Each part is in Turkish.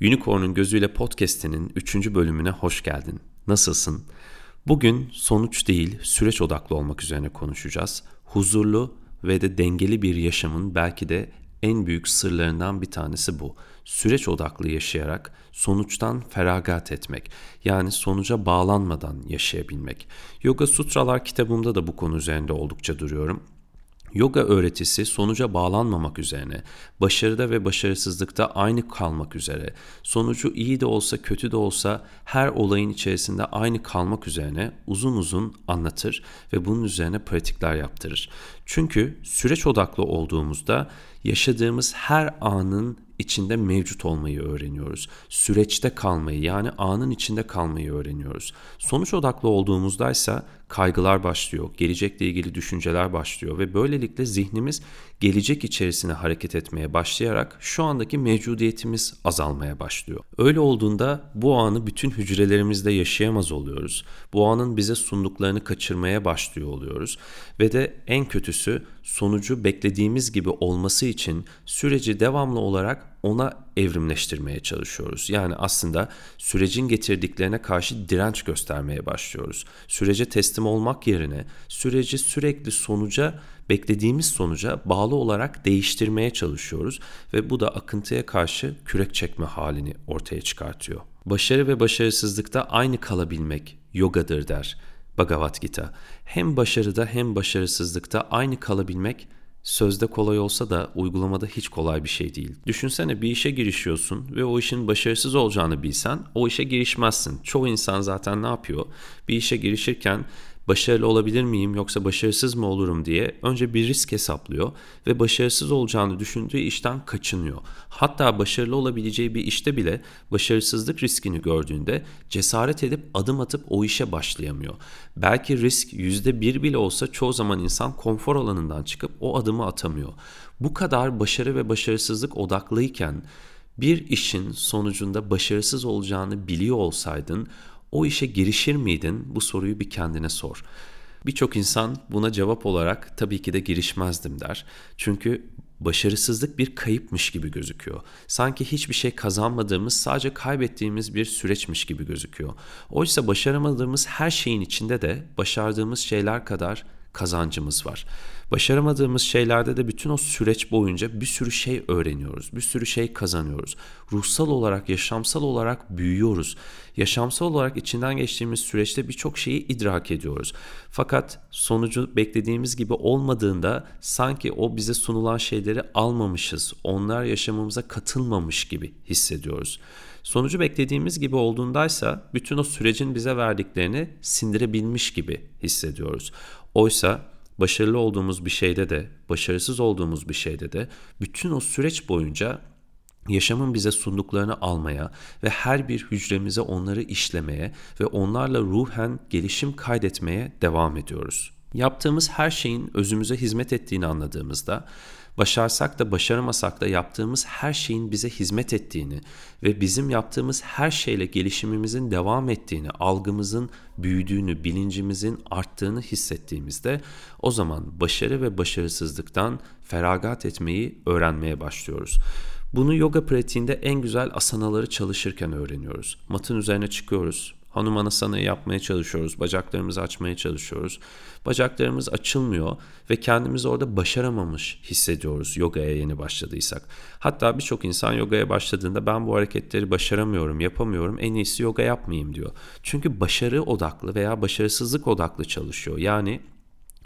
Unicorn'un Gözüyle Podcast'inin 3. bölümüne hoş geldin. Nasılsın? Bugün sonuç değil, süreç odaklı olmak üzerine konuşacağız. Huzurlu ve de dengeli bir yaşamın belki de en büyük sırlarından bir tanesi bu. Süreç odaklı yaşayarak sonuçtan feragat etmek. Yani sonuca bağlanmadan yaşayabilmek. Yoga Sutralar kitabımda da bu konu üzerinde oldukça duruyorum. Yoga öğretisi sonuca bağlanmamak üzerine, başarıda ve başarısızlıkta aynı kalmak üzere, sonucu iyi de olsa kötü de olsa her olayın içerisinde aynı kalmak üzerine uzun uzun anlatır ve bunun üzerine pratikler yaptırır. Çünkü süreç odaklı olduğumuzda yaşadığımız her anın içinde mevcut olmayı öğreniyoruz. Süreçte kalmayı yani anın içinde kalmayı öğreniyoruz. Sonuç odaklı olduğumuzdaysa kaygılar başlıyor, gelecekle ilgili düşünceler başlıyor ve böylelikle zihnimiz gelecek içerisine hareket etmeye başlayarak şu andaki mevcudiyetimiz azalmaya başlıyor. Öyle olduğunda bu anı bütün hücrelerimizde yaşayamaz oluyoruz. Bu anın bize sunduklarını kaçırmaya başlıyor oluyoruz ve de en kötüsü sonucu beklediğimiz gibi olması için süreci devamlı olarak ona evrimleştirmeye çalışıyoruz. Yani aslında sürecin getirdiklerine karşı direnç göstermeye başlıyoruz. Sürece teslim olmak yerine süreci sürekli sonuca beklediğimiz sonuca bağlı olarak değiştirmeye çalışıyoruz ve bu da akıntıya karşı kürek çekme halini ortaya çıkartıyor. Başarı ve başarısızlıkta aynı kalabilmek yogadır der Bhagavad Gita. Hem başarıda hem başarısızlıkta aynı kalabilmek sözde kolay olsa da uygulamada hiç kolay bir şey değil. Düşünsene bir işe girişiyorsun ve o işin başarısız olacağını bilsen o işe girişmezsin. Çoğu insan zaten ne yapıyor? Bir işe girişirken başarılı olabilir miyim yoksa başarısız mı olurum diye önce bir risk hesaplıyor ve başarısız olacağını düşündüğü işten kaçınıyor. Hatta başarılı olabileceği bir işte bile başarısızlık riskini gördüğünde cesaret edip adım atıp o işe başlayamıyor. Belki risk yüzde bir bile olsa çoğu zaman insan konfor alanından çıkıp o adımı atamıyor. Bu kadar başarı ve başarısızlık odaklıyken bir işin sonucunda başarısız olacağını biliyor olsaydın o işe girişir miydin? Bu soruyu bir kendine sor. Birçok insan buna cevap olarak tabii ki de girişmezdim der. Çünkü başarısızlık bir kayıpmış gibi gözüküyor. Sanki hiçbir şey kazanmadığımız, sadece kaybettiğimiz bir süreçmiş gibi gözüküyor. Oysa başaramadığımız her şeyin içinde de başardığımız şeyler kadar kazancımız var. Başaramadığımız şeylerde de bütün o süreç boyunca bir sürü şey öğreniyoruz, bir sürü şey kazanıyoruz. Ruhsal olarak, yaşamsal olarak büyüyoruz. Yaşamsal olarak içinden geçtiğimiz süreçte birçok şeyi idrak ediyoruz. Fakat sonucu beklediğimiz gibi olmadığında sanki o bize sunulan şeyleri almamışız, onlar yaşamımıza katılmamış gibi hissediyoruz. Sonucu beklediğimiz gibi olduğundaysa bütün o sürecin bize verdiklerini sindirebilmiş gibi hissediyoruz. Oysa başarılı olduğumuz bir şeyde de, başarısız olduğumuz bir şeyde de bütün o süreç boyunca yaşamın bize sunduklarını almaya ve her bir hücremize onları işlemeye ve onlarla ruhen gelişim kaydetmeye devam ediyoruz. Yaptığımız her şeyin özümüze hizmet ettiğini anladığımızda başarsak da başaramasak da yaptığımız her şeyin bize hizmet ettiğini ve bizim yaptığımız her şeyle gelişimimizin devam ettiğini, algımızın büyüdüğünü, bilincimizin arttığını hissettiğimizde o zaman başarı ve başarısızlıktan feragat etmeyi öğrenmeye başlıyoruz. Bunu yoga pratiğinde en güzel asanaları çalışırken öğreniyoruz. Matın üzerine çıkıyoruz. Hanumanasana yapmaya çalışıyoruz. Bacaklarımızı açmaya çalışıyoruz. Bacaklarımız açılmıyor ve kendimizi orada başaramamış hissediyoruz yogaya yeni başladıysak. Hatta birçok insan yogaya başladığında ben bu hareketleri başaramıyorum, yapamıyorum. En iyisi yoga yapmayayım diyor. Çünkü başarı odaklı veya başarısızlık odaklı çalışıyor. Yani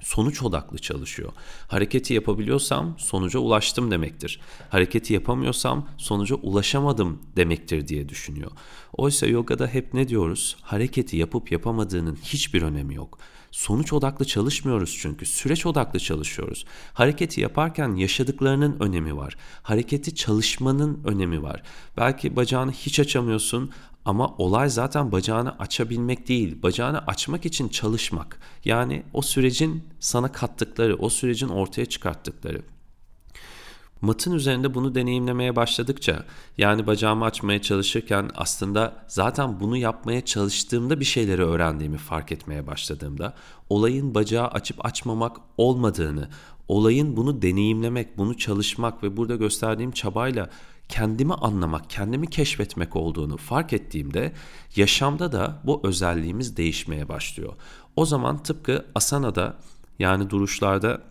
sonuç odaklı çalışıyor. Hareketi yapabiliyorsam sonuca ulaştım demektir. Hareketi yapamıyorsam sonuca ulaşamadım demektir diye düşünüyor. Oysa yogada hep ne diyoruz? Hareketi yapıp yapamadığının hiçbir önemi yok. Sonuç odaklı çalışmıyoruz çünkü süreç odaklı çalışıyoruz. Hareketi yaparken yaşadıklarının önemi var. Hareketi çalışmanın önemi var. Belki bacağını hiç açamıyorsun ama olay zaten bacağını açabilmek değil, bacağını açmak için çalışmak. Yani o sürecin sana kattıkları, o sürecin ortaya çıkarttıkları. Matın üzerinde bunu deneyimlemeye başladıkça yani bacağımı açmaya çalışırken aslında zaten bunu yapmaya çalıştığımda bir şeyleri öğrendiğimi fark etmeye başladığımda olayın bacağı açıp açmamak olmadığını, olayın bunu deneyimlemek, bunu çalışmak ve burada gösterdiğim çabayla kendimi anlamak, kendimi keşfetmek olduğunu fark ettiğimde yaşamda da bu özelliğimiz değişmeye başlıyor. O zaman tıpkı asanada yani duruşlarda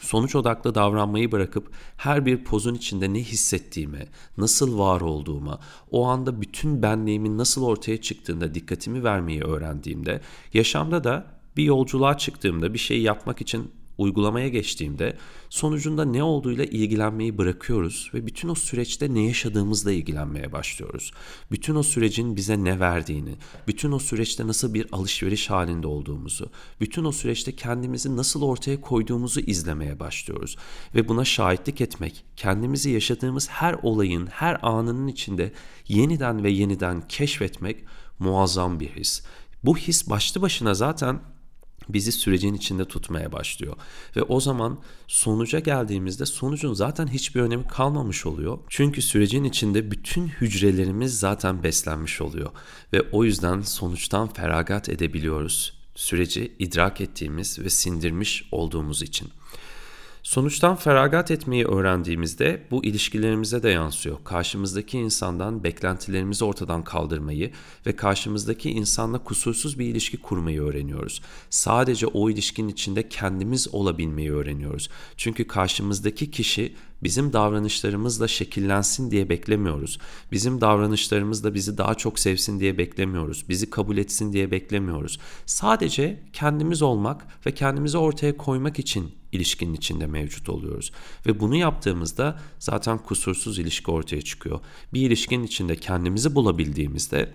sonuç odaklı davranmayı bırakıp her bir pozun içinde ne hissettiğime, nasıl var olduğuma, o anda bütün benliğimin nasıl ortaya çıktığında dikkatimi vermeyi öğrendiğimde, yaşamda da bir yolculuğa çıktığımda bir şey yapmak için uygulamaya geçtiğimde sonucunda ne olduğuyla ilgilenmeyi bırakıyoruz ve bütün o süreçte ne yaşadığımızla ilgilenmeye başlıyoruz. Bütün o sürecin bize ne verdiğini, bütün o süreçte nasıl bir alışveriş halinde olduğumuzu, bütün o süreçte kendimizi nasıl ortaya koyduğumuzu izlemeye başlıyoruz. Ve buna şahitlik etmek, kendimizi yaşadığımız her olayın, her anının içinde yeniden ve yeniden keşfetmek muazzam bir his. Bu his başlı başına zaten bizi sürecin içinde tutmaya başlıyor. Ve o zaman sonuca geldiğimizde sonucun zaten hiçbir önemi kalmamış oluyor. Çünkü sürecin içinde bütün hücrelerimiz zaten beslenmiş oluyor. Ve o yüzden sonuçtan feragat edebiliyoruz. Süreci idrak ettiğimiz ve sindirmiş olduğumuz için. Sonuçtan feragat etmeyi öğrendiğimizde bu ilişkilerimize de yansıyor. Karşımızdaki insandan beklentilerimizi ortadan kaldırmayı ve karşımızdaki insanla kusursuz bir ilişki kurmayı öğreniyoruz. Sadece o ilişkinin içinde kendimiz olabilmeyi öğreniyoruz. Çünkü karşımızdaki kişi bizim davranışlarımızla şekillensin diye beklemiyoruz. Bizim davranışlarımızla bizi daha çok sevsin diye beklemiyoruz. Bizi kabul etsin diye beklemiyoruz. Sadece kendimiz olmak ve kendimizi ortaya koymak için ilişkinin içinde mevcut oluyoruz. Ve bunu yaptığımızda zaten kusursuz ilişki ortaya çıkıyor. Bir ilişkinin içinde kendimizi bulabildiğimizde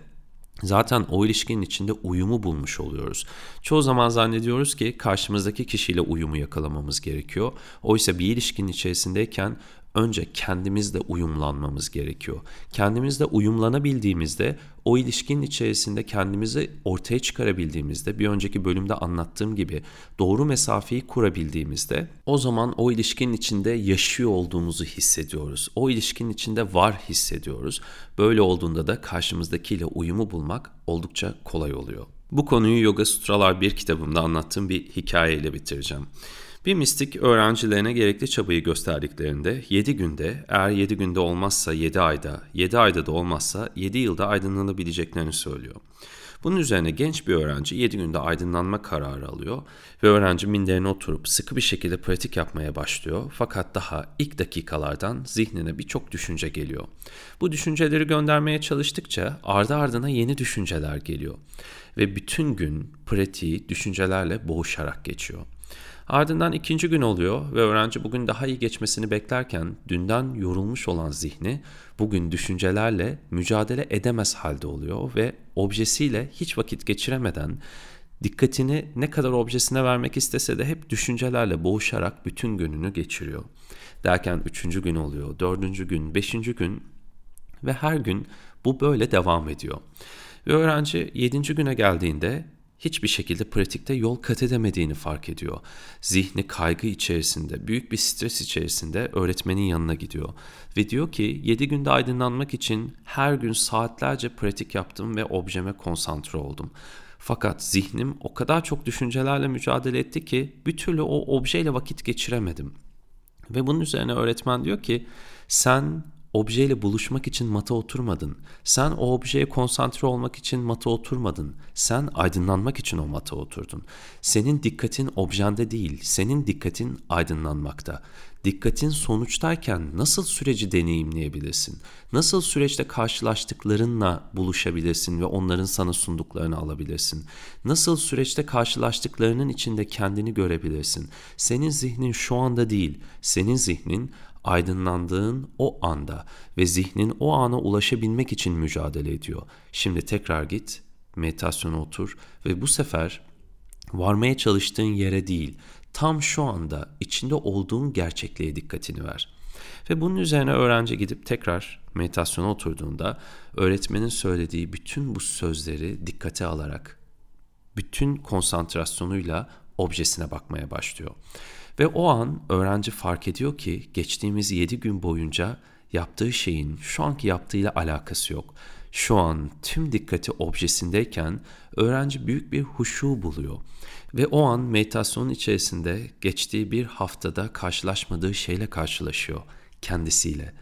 zaten o ilişkinin içinde uyumu bulmuş oluyoruz. Çoğu zaman zannediyoruz ki karşımızdaki kişiyle uyumu yakalamamız gerekiyor. Oysa bir ilişkinin içerisindeyken önce kendimizle uyumlanmamız gerekiyor. Kendimizle uyumlanabildiğimizde o ilişkinin içerisinde kendimizi ortaya çıkarabildiğimizde bir önceki bölümde anlattığım gibi doğru mesafeyi kurabildiğimizde o zaman o ilişkinin içinde yaşıyor olduğumuzu hissediyoruz. O ilişkinin içinde var hissediyoruz. Böyle olduğunda da karşımızdakiyle uyumu bulmak oldukça kolay oluyor. Bu konuyu Yoga Sutralar bir kitabımda anlattığım bir hikayeyle bitireceğim. Bir mistik öğrencilerine gerekli çabayı gösterdiklerinde 7 günde eğer 7 günde olmazsa 7 ayda, 7 ayda da olmazsa 7 yılda aydınlanabileceklerini söylüyor. Bunun üzerine genç bir öğrenci 7 günde aydınlanma kararı alıyor ve öğrenci minderine oturup sıkı bir şekilde pratik yapmaya başlıyor. Fakat daha ilk dakikalardan zihnine birçok düşünce geliyor. Bu düşünceleri göndermeye çalıştıkça ardı ardına yeni düşünceler geliyor ve bütün gün pratiği düşüncelerle boğuşarak geçiyor. Ardından ikinci gün oluyor ve öğrenci bugün daha iyi geçmesini beklerken dünden yorulmuş olan zihni bugün düşüncelerle mücadele edemez halde oluyor ve objesiyle hiç vakit geçiremeden dikkatini ne kadar objesine vermek istese de hep düşüncelerle boğuşarak bütün gününü geçiriyor. Derken üçüncü gün oluyor, dördüncü gün, beşinci gün ve her gün bu böyle devam ediyor. Ve öğrenci yedinci güne geldiğinde hiçbir şekilde pratikte yol kat edemediğini fark ediyor. Zihni kaygı içerisinde, büyük bir stres içerisinde öğretmenin yanına gidiyor. Ve diyor ki 7 günde aydınlanmak için her gün saatlerce pratik yaptım ve objeme konsantre oldum. Fakat zihnim o kadar çok düşüncelerle mücadele etti ki bir türlü o objeyle vakit geçiremedim. Ve bunun üzerine öğretmen diyor ki sen objeyle buluşmak için mata oturmadın. Sen o objeye konsantre olmak için mata oturmadın. Sen aydınlanmak için o mata oturdun. Senin dikkatin objende değil, senin dikkatin aydınlanmakta. Dikkatin sonuçtayken nasıl süreci deneyimleyebilirsin? Nasıl süreçte karşılaştıklarınla buluşabilirsin ve onların sana sunduklarını alabilirsin? Nasıl süreçte karşılaştıklarının içinde kendini görebilirsin? Senin zihnin şu anda değil, senin zihnin aydınlandığın o anda ve zihnin o ana ulaşabilmek için mücadele ediyor. Şimdi tekrar git, meditasyona otur ve bu sefer varmaya çalıştığın yere değil, tam şu anda içinde olduğun gerçekliğe dikkatini ver. Ve bunun üzerine öğrenci gidip tekrar meditasyona oturduğunda öğretmenin söylediği bütün bu sözleri dikkate alarak bütün konsantrasyonuyla objesine bakmaya başlıyor. Ve o an öğrenci fark ediyor ki geçtiğimiz 7 gün boyunca yaptığı şeyin şu anki yaptığıyla alakası yok. Şu an tüm dikkati objesindeyken öğrenci büyük bir huşu buluyor. Ve o an meditasyonun içerisinde geçtiği bir haftada karşılaşmadığı şeyle karşılaşıyor kendisiyle.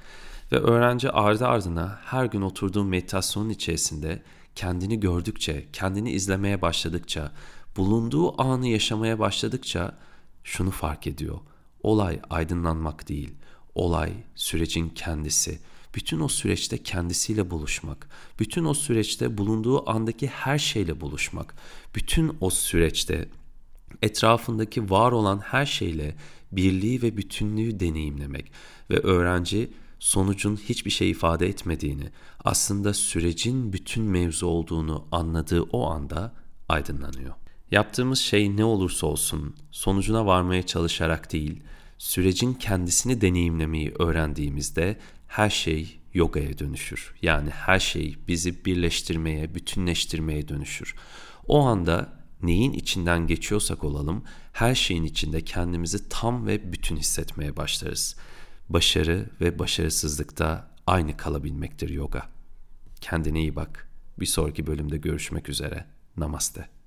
Ve öğrenci ardı ardına her gün oturduğu meditasyonun içerisinde kendini gördükçe, kendini izlemeye başladıkça, bulunduğu anı yaşamaya başladıkça şunu fark ediyor. Olay aydınlanmak değil, olay sürecin kendisi. Bütün o süreçte kendisiyle buluşmak, bütün o süreçte bulunduğu andaki her şeyle buluşmak, bütün o süreçte etrafındaki var olan her şeyle birliği ve bütünlüğü deneyimlemek ve öğrenci sonucun hiçbir şey ifade etmediğini, aslında sürecin bütün mevzu olduğunu anladığı o anda aydınlanıyor. Yaptığımız şey ne olursa olsun sonucuna varmaya çalışarak değil, sürecin kendisini deneyimlemeyi öğrendiğimizde her şey yogaya dönüşür. Yani her şey bizi birleştirmeye, bütünleştirmeye dönüşür. O anda neyin içinden geçiyorsak olalım, her şeyin içinde kendimizi tam ve bütün hissetmeye başlarız. Başarı ve başarısızlıkta aynı kalabilmektir yoga. Kendine iyi bak. Bir sonraki bölümde görüşmek üzere. Namaste.